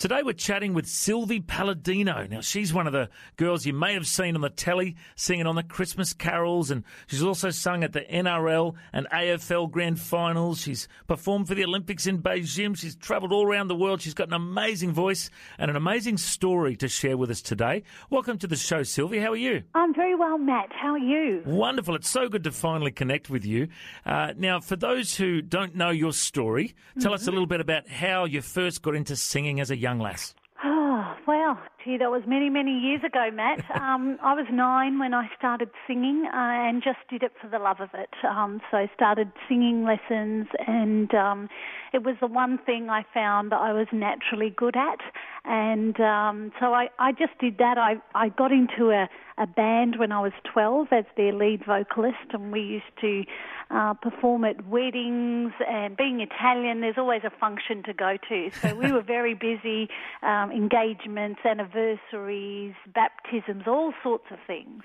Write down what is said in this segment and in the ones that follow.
Today we're chatting with Sylvie Paladino. Now she's one of the girls you may have seen on the telly singing on the Christmas carols and she's also sung at the NRL and AFL grand finals. She's performed for the Olympics in Beijing. She's travelled all around the world. She's got an amazing voice and an amazing story to share with us today. Welcome to the show, Sylvie. How are you? I'm very well, Matt. How are you? Wonderful. It's so good to finally connect with you. Uh, now, for those who don't know your story, tell mm-hmm. us a little bit about how you first got into singing as a young young lass? Oh, well, gee, that was many, many years ago, Matt. Um, I was nine when I started singing uh, and just did it for the love of it. Um, so I started singing lessons, and um, it was the one thing I found that I was naturally good at. And um, so I, I just did that. I, I got into a, a band when I was 12 as their lead vocalist, and we used to uh, perform at weddings. And being Italian, there's always a function to go to. So we were very busy, um, engagements, anniversaries, baptisms, all sorts of things.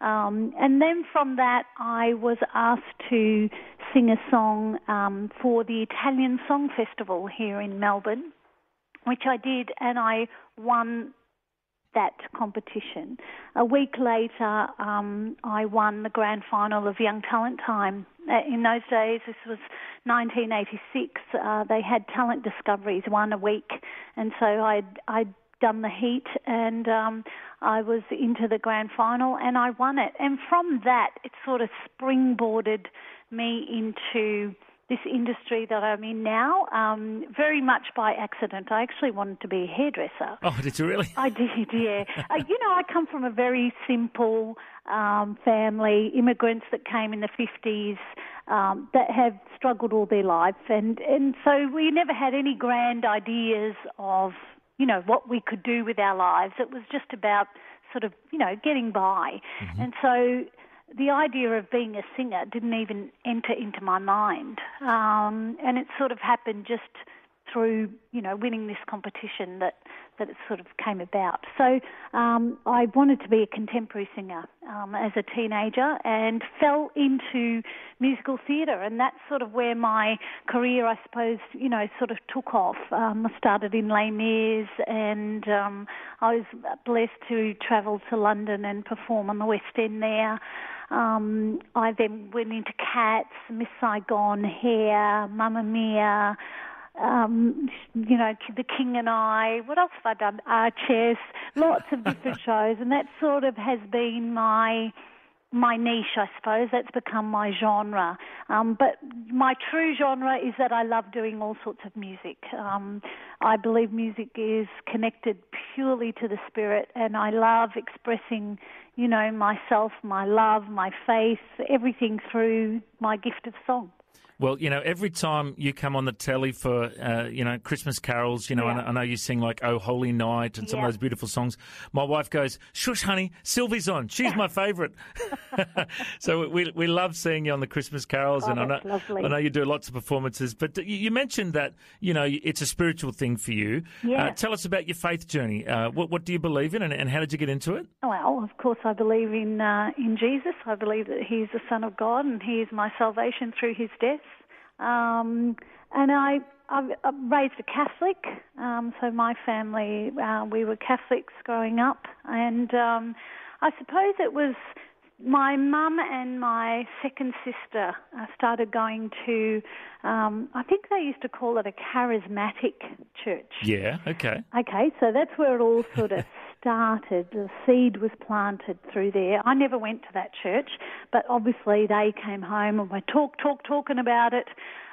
Um, and then from that, I was asked to sing a song um, for the Italian Song Festival here in Melbourne which I did, and I won that competition. A week later, um, I won the grand final of Young Talent Time. Uh, in those days, this was 1986. Uh, they had talent discoveries one a week, and so I'd, I'd done the heat, and um, I was into the grand final, and I won it. And from that, it sort of springboarded me into this industry that I'm in now, um, very much by accident. I actually wanted to be a hairdresser. Oh, did you really? I did, yeah. uh, you know, I come from a very simple um, family, immigrants that came in the 50s um, that have struggled all their life. And, and so we never had any grand ideas of, you know, what we could do with our lives. It was just about sort of, you know, getting by. Mm-hmm. And so the idea of being a singer didn't even enter into my mind. Um, and it sort of happened just through, you know, winning this competition that, that it sort of came about. So um, I wanted to be a contemporary singer um, as a teenager and fell into musical theatre, and that's sort of where my career, I suppose, you know, sort of took off. Um, I started in Les Mis, and um, I was blessed to travel to London and perform on the West End there. Um, I then went into Cats, Miss Saigon, Hair, Mamma Mia, um, you know, The King and I. What else have I done? Archers, lots of different shows, and that sort of has been my my niche, I suppose. That's become my genre. Um, but my true genre is that I love doing all sorts of music. Um, I believe music is connected purely to the spirit, and I love expressing, you know, myself, my love, my faith, everything through my gift of song. Well, you know, every time you come on the telly for, uh, you know, Christmas carols, you know, yeah. I know you sing like "Oh Holy Night" and some yeah. of those beautiful songs. My wife goes, "Shush, honey, Sylvie's on. She's my favourite." so we we love seeing you on the Christmas carols, oh, and I know lovely. I know you do lots of performances. But you mentioned that you know it's a spiritual thing for you. Yeah. Uh, tell us about your faith journey. Uh, what what do you believe in, and, and, how did you get into it? Well, of course, I believe in uh, in Jesus. I believe that He's the Son of God, and He is my salvation through His death. Um, and I, I, I raised a Catholic, um, so my family, uh, we were Catholics growing up, and um, I suppose it was my mum and my second sister uh, started going to, um, I think they used to call it a charismatic church. Yeah, okay. Okay, so that's where it all sort of started. The seed was planted through there. I never went to that church, but obviously they came home and we talk, talk, talking about it.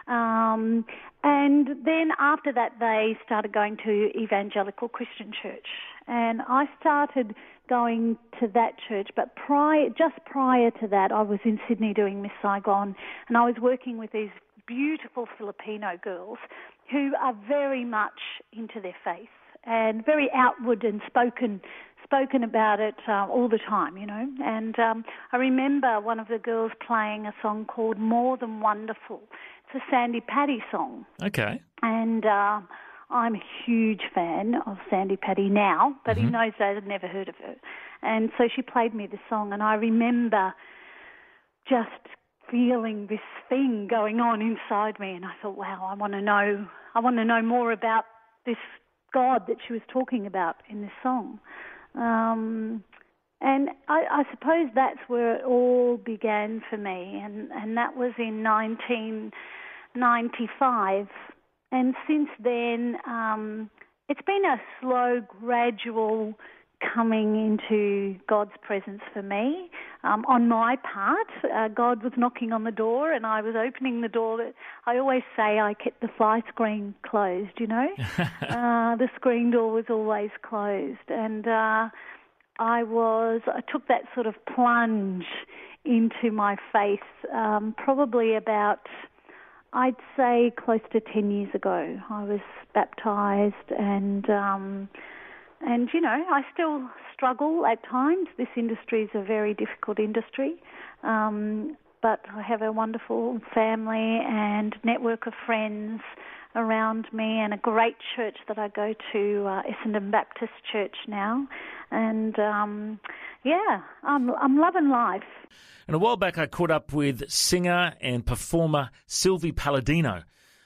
Um, and then after that, they started going to Evangelical Christian Church, and I started going to that church. But prior, just prior to that, I was in Sydney doing Miss Saigon, and I was working with these beautiful Filipino girls who are very much into their faith and very outward and spoken spoken about it uh, all the time, you know. And um, I remember one of the girls playing a song called "More Than Wonderful." It's a Sandi Patty song. Okay. And uh, I'm a huge fan of Sandi Patty now, but Mm-hmm. in those days I'd never heard of her. And so she played me the song, and I remember just feeling this thing going on inside me, and I thought, wow, I want to know, I want to know more about this God that she was talking about in this song. Um, and I, I suppose that's where it all began for me, and, and that was in 1995. And since then, um, it's been a slow, gradual coming into God's presence for me. Um, on my part, uh, God was knocking on the door, and I was opening the door. That I always say I kept the fly screen closed. You know, uh, the screen door was always closed, and uh, I was I took that sort of plunge into my faith um, probably about I'd say close to ten years ago. I was baptized and. Um, and you know, I still struggle at times. This industry is a very difficult industry, um, but I have a wonderful family and network of friends around me, and a great church that I go to, uh, Essendon Baptist Church now. And um, yeah, I'm I'm loving life. And a while back, I caught up with singer and performer Sylvie Paladino,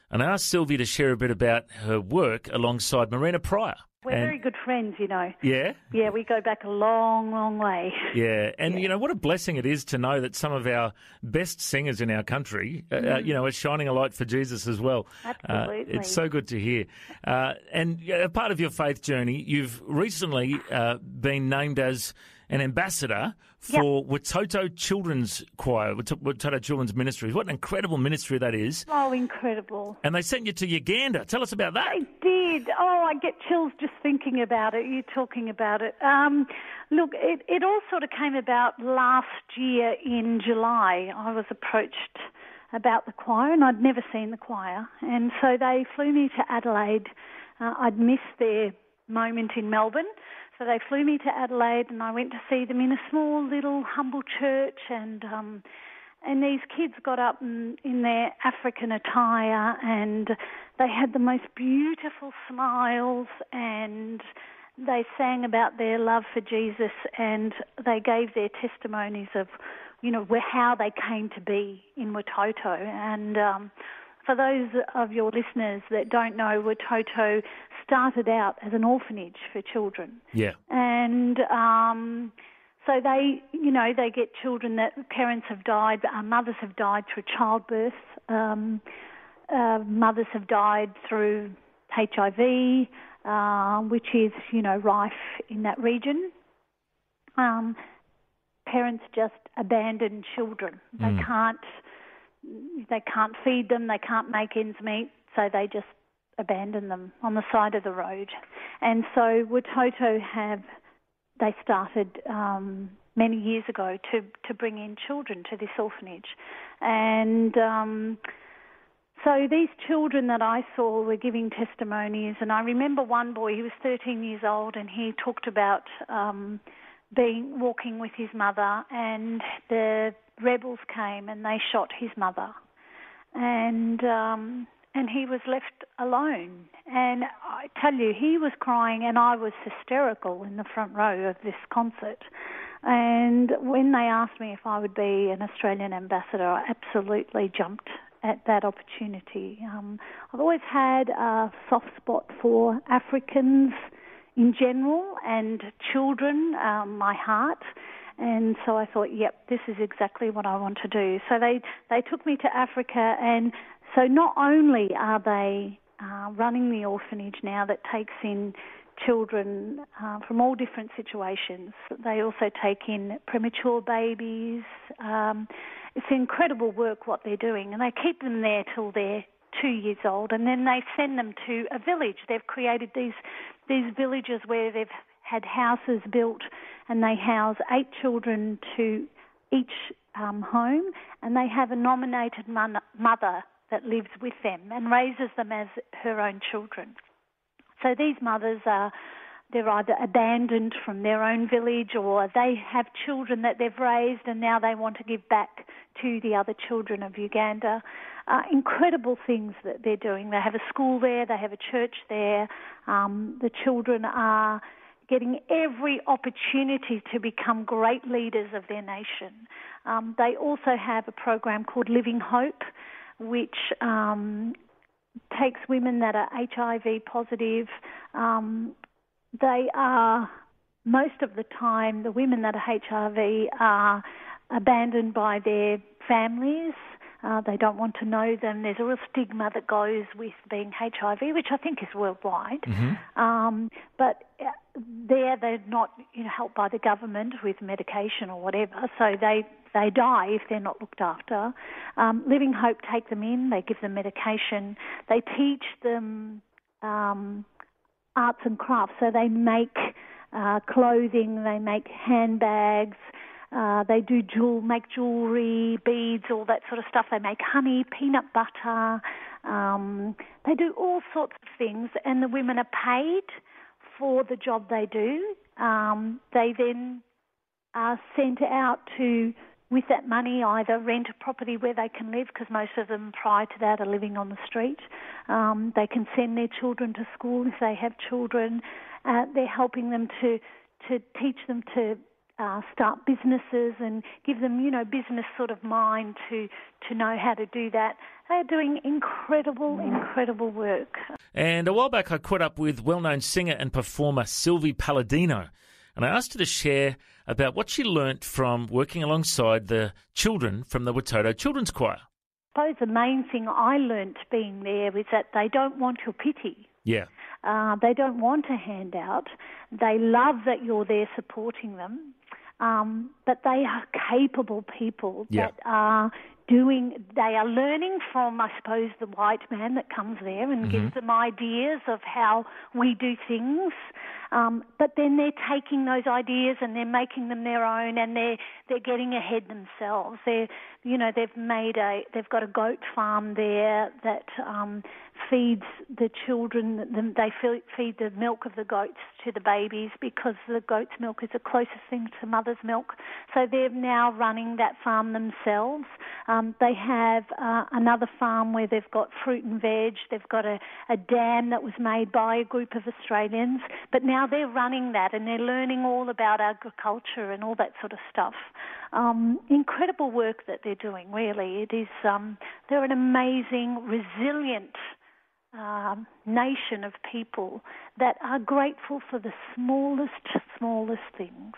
and I asked Sylvie to share a bit about her work alongside Marina Prior. We're And- very good friends, you know. Yeah, Yeah, we go back a long, long way. yeah, and you know what a blessing it is to know that some of our best singers in our country, uh, uh, you know, are shining a light for Jesus as well. Uh, Absolutely. it's so good to hear. Uh, and uh, a part of your faith journey, you've recently uh, been named as an ambassador for Watoto Children's Choir, Wat- Watoto Children's Ministries. What an incredible ministry that is! Oh, incredible. And they sent you to Uganda. Tell us about that. I did. Oh, I get chills just thinking about it. You talking about it. Um, look, it, it all sort of came about last year in July. I was approached about the choir, and I'd never seen the choir, and so they flew me to Adelaide. Uh, I'd missed their moment in Melbourne. So they flew me to Adelaide, and I went to see them in a small, little, humble church. And um, and these kids got up in, in their African attire, and they had the most beautiful smiles, and they sang about their love for Jesus, and they gave their testimonies of, you know, how they came to be in Watoto, and. Um, for those of your listeners that don't know, Watoto started out as an orphanage for children Yeah. and um, so they, you know, they get children that parents have died, uh, mothers have died through childbirth, um, uh, mothers have died through HIV, uh, which is, you know, rife in that region. Um, parents just abandon children. They can't, they can't feed them. They can't make ends meet, so they just abandon them on the side of the road. And so Watoto have they started um, many years ago to to bring in children to this orphanage, and um, so these children that I saw were giving testimonies, and I remember one boy. He was 13 years old, and he talked about um, being walking with his mother, and the rebels came and they shot his mother, and um, and he was left alone. And I tell you, he was crying, and I was hysterical in the front row of this concert. And when they asked me if I would be an Australian ambassador, I absolutely jumped at that opportunity. Um, I've always had a soft spot for Africans in general and children, um, my heart. And so I thought, yep, this is exactly what I want to do. So they, they took me to Africa, and so not only are they uh, running the orphanage now that takes in children uh, from all different situations, they also take in premature babies. Um, it's incredible work what they're doing, and they keep them there till they're two years old, and then they send them to a village. They've created these these villages where they've had houses built, and they house eight children to each um, home, and they have a nominated mon- mother that lives with them and raises them as her own children. So these mothers are they're either abandoned from their own village or they have children that they've raised and now they want to give back to the other children of Uganda. Uh, incredible things that they're doing. They have a school there, they have a church there. Um, the children are getting every opportunity to become great leaders of their nation. Um, they also have a program called Living Hope, which um, takes women that are HIV positive. Um, they are, most of the time, the women that are HIV are abandoned by their families. Uh, they don't want to know them. There's a real stigma that goes with being HIV, which I think is worldwide. Mm-hmm. Um, but uh, there, they're not you know, helped by the government with medication or whatever, so they they die if they're not looked after. Um, Living Hope take them in. They give them medication. They teach them um, arts and crafts. So they make uh, clothing. They make handbags. Uh, they do jewel, make jewelry, beads, all that sort of stuff. They make honey, peanut butter. Um, they do all sorts of things, and the women are paid for the job they do. Um, they then are sent out to, with that money, either rent a property where they can live, because most of them prior to that are living on the street. Um, they can send their children to school if they have children. Uh, they're helping them to to teach them to uh, start businesses and give them, you know, business sort of mind to to know how to do that. They're doing incredible, incredible work. And a while back, I caught up with well-known singer and performer Sylvie Paladino, and I asked her to share about what she learnt from working alongside the children from the Watoto Children's Choir. I suppose the main thing I learnt being there is that they don't want your pity. Yeah. Uh, they don't want a handout. They love that you're there supporting them. Um, but they are capable people that are doing, they are learning from, I suppose, the white man that comes there and mm-hmm. gives them ideas of how we do things. Um, but then they're taking those ideas and they're making them their own, and they're they're getting ahead themselves. They're, you know, they've made a, they've got a goat farm there that um, feeds the children. They feed the milk of the goats to the babies because the goat's milk is the closest thing to mother's milk. So they're now running that farm themselves. Um, they have uh, another farm where they've got fruit and veg. They've got a, a dam that was made by a group of Australians, but now they're running that and they're learning all about agriculture and all that sort of stuff. Um, incredible work that they're doing. Really, it is. Um, they're an amazing, resilient um, nation of people that are grateful for the smallest, smallest things.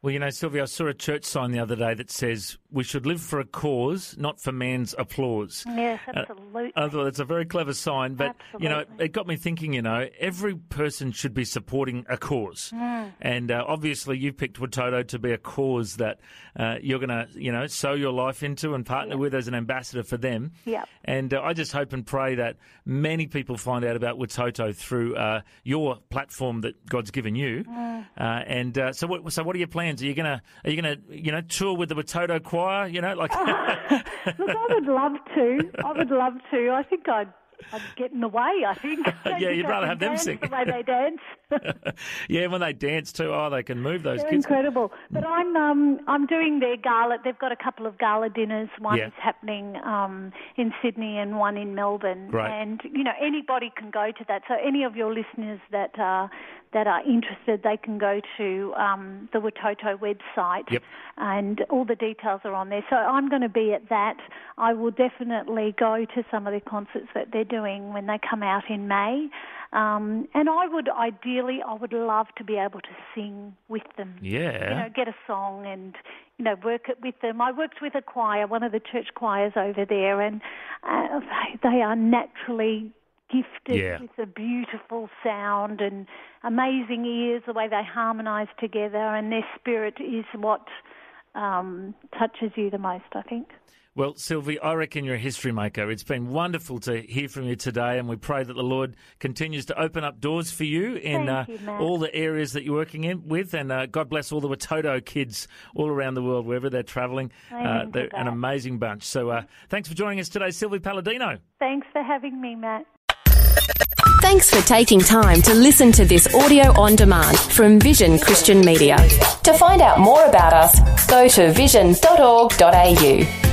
Well, you know, Sylvia, I saw a church sign the other day that says we should live for a cause, not for man's applause. Yes, absolutely. Uh, I thought it's a very clever sign, but absolutely. you know, it got me thinking. You know, every person should be supporting a cause, mm. and uh, obviously, you picked Watoto to be a cause that uh, you're going to, you know, sow your life into and partner yep. with as an ambassador for them. Yeah. And uh, I just hope and pray that many people find out about Watoto through uh, your platform that God's given you. Mm. Uh, and so, what, so what are your plans? Are you gonna, are you gonna, you know, tour with the Watoto choir? You know, like. Look, I would love to. I would love to. I think I'd I'd get in the way, I think. I yeah, you'd rather have them sing. The way they dance. yeah, when they dance too, oh, they can move those They're kids. incredible. But I'm um, I'm doing their gala. They've got a couple of gala dinners. One Yeah. is happening um, in Sydney and one in Melbourne. Right. And you know anybody can go to that. So any of your listeners that are that are interested, they can go to um, the Watoto website, Yep. and all the details are on there. So I'm going to be at that. I will definitely go to some of the concerts that they're doing when they come out in May. Um, and I would ideally, I would love to be able to sing with them. Yeah. You know, get a song and you know work it with them. I worked with a choir, one of the church choirs over there, and uh, they, they are naturally gifted Yeah. with a beautiful sound and amazing ears, the way they harmonise together, and their spirit is what um, touches you the most, I think. Well, Sylvie, I reckon you're a history maker. It's been wonderful to hear from you today, and we pray that the Lord continues to open up doors for you in uh, you, all the areas that you're working in with. And uh, God bless all the Watoto kids all around the world, wherever they're travelling. Uh, they're an amazing bunch. So uh, thanks for joining us today, Sylvie Paladino. Thanks for having me, Matt. Thanks for taking time to listen to this audio on demand from Vision Christian Media. To find out more about us, go to vision.org.au.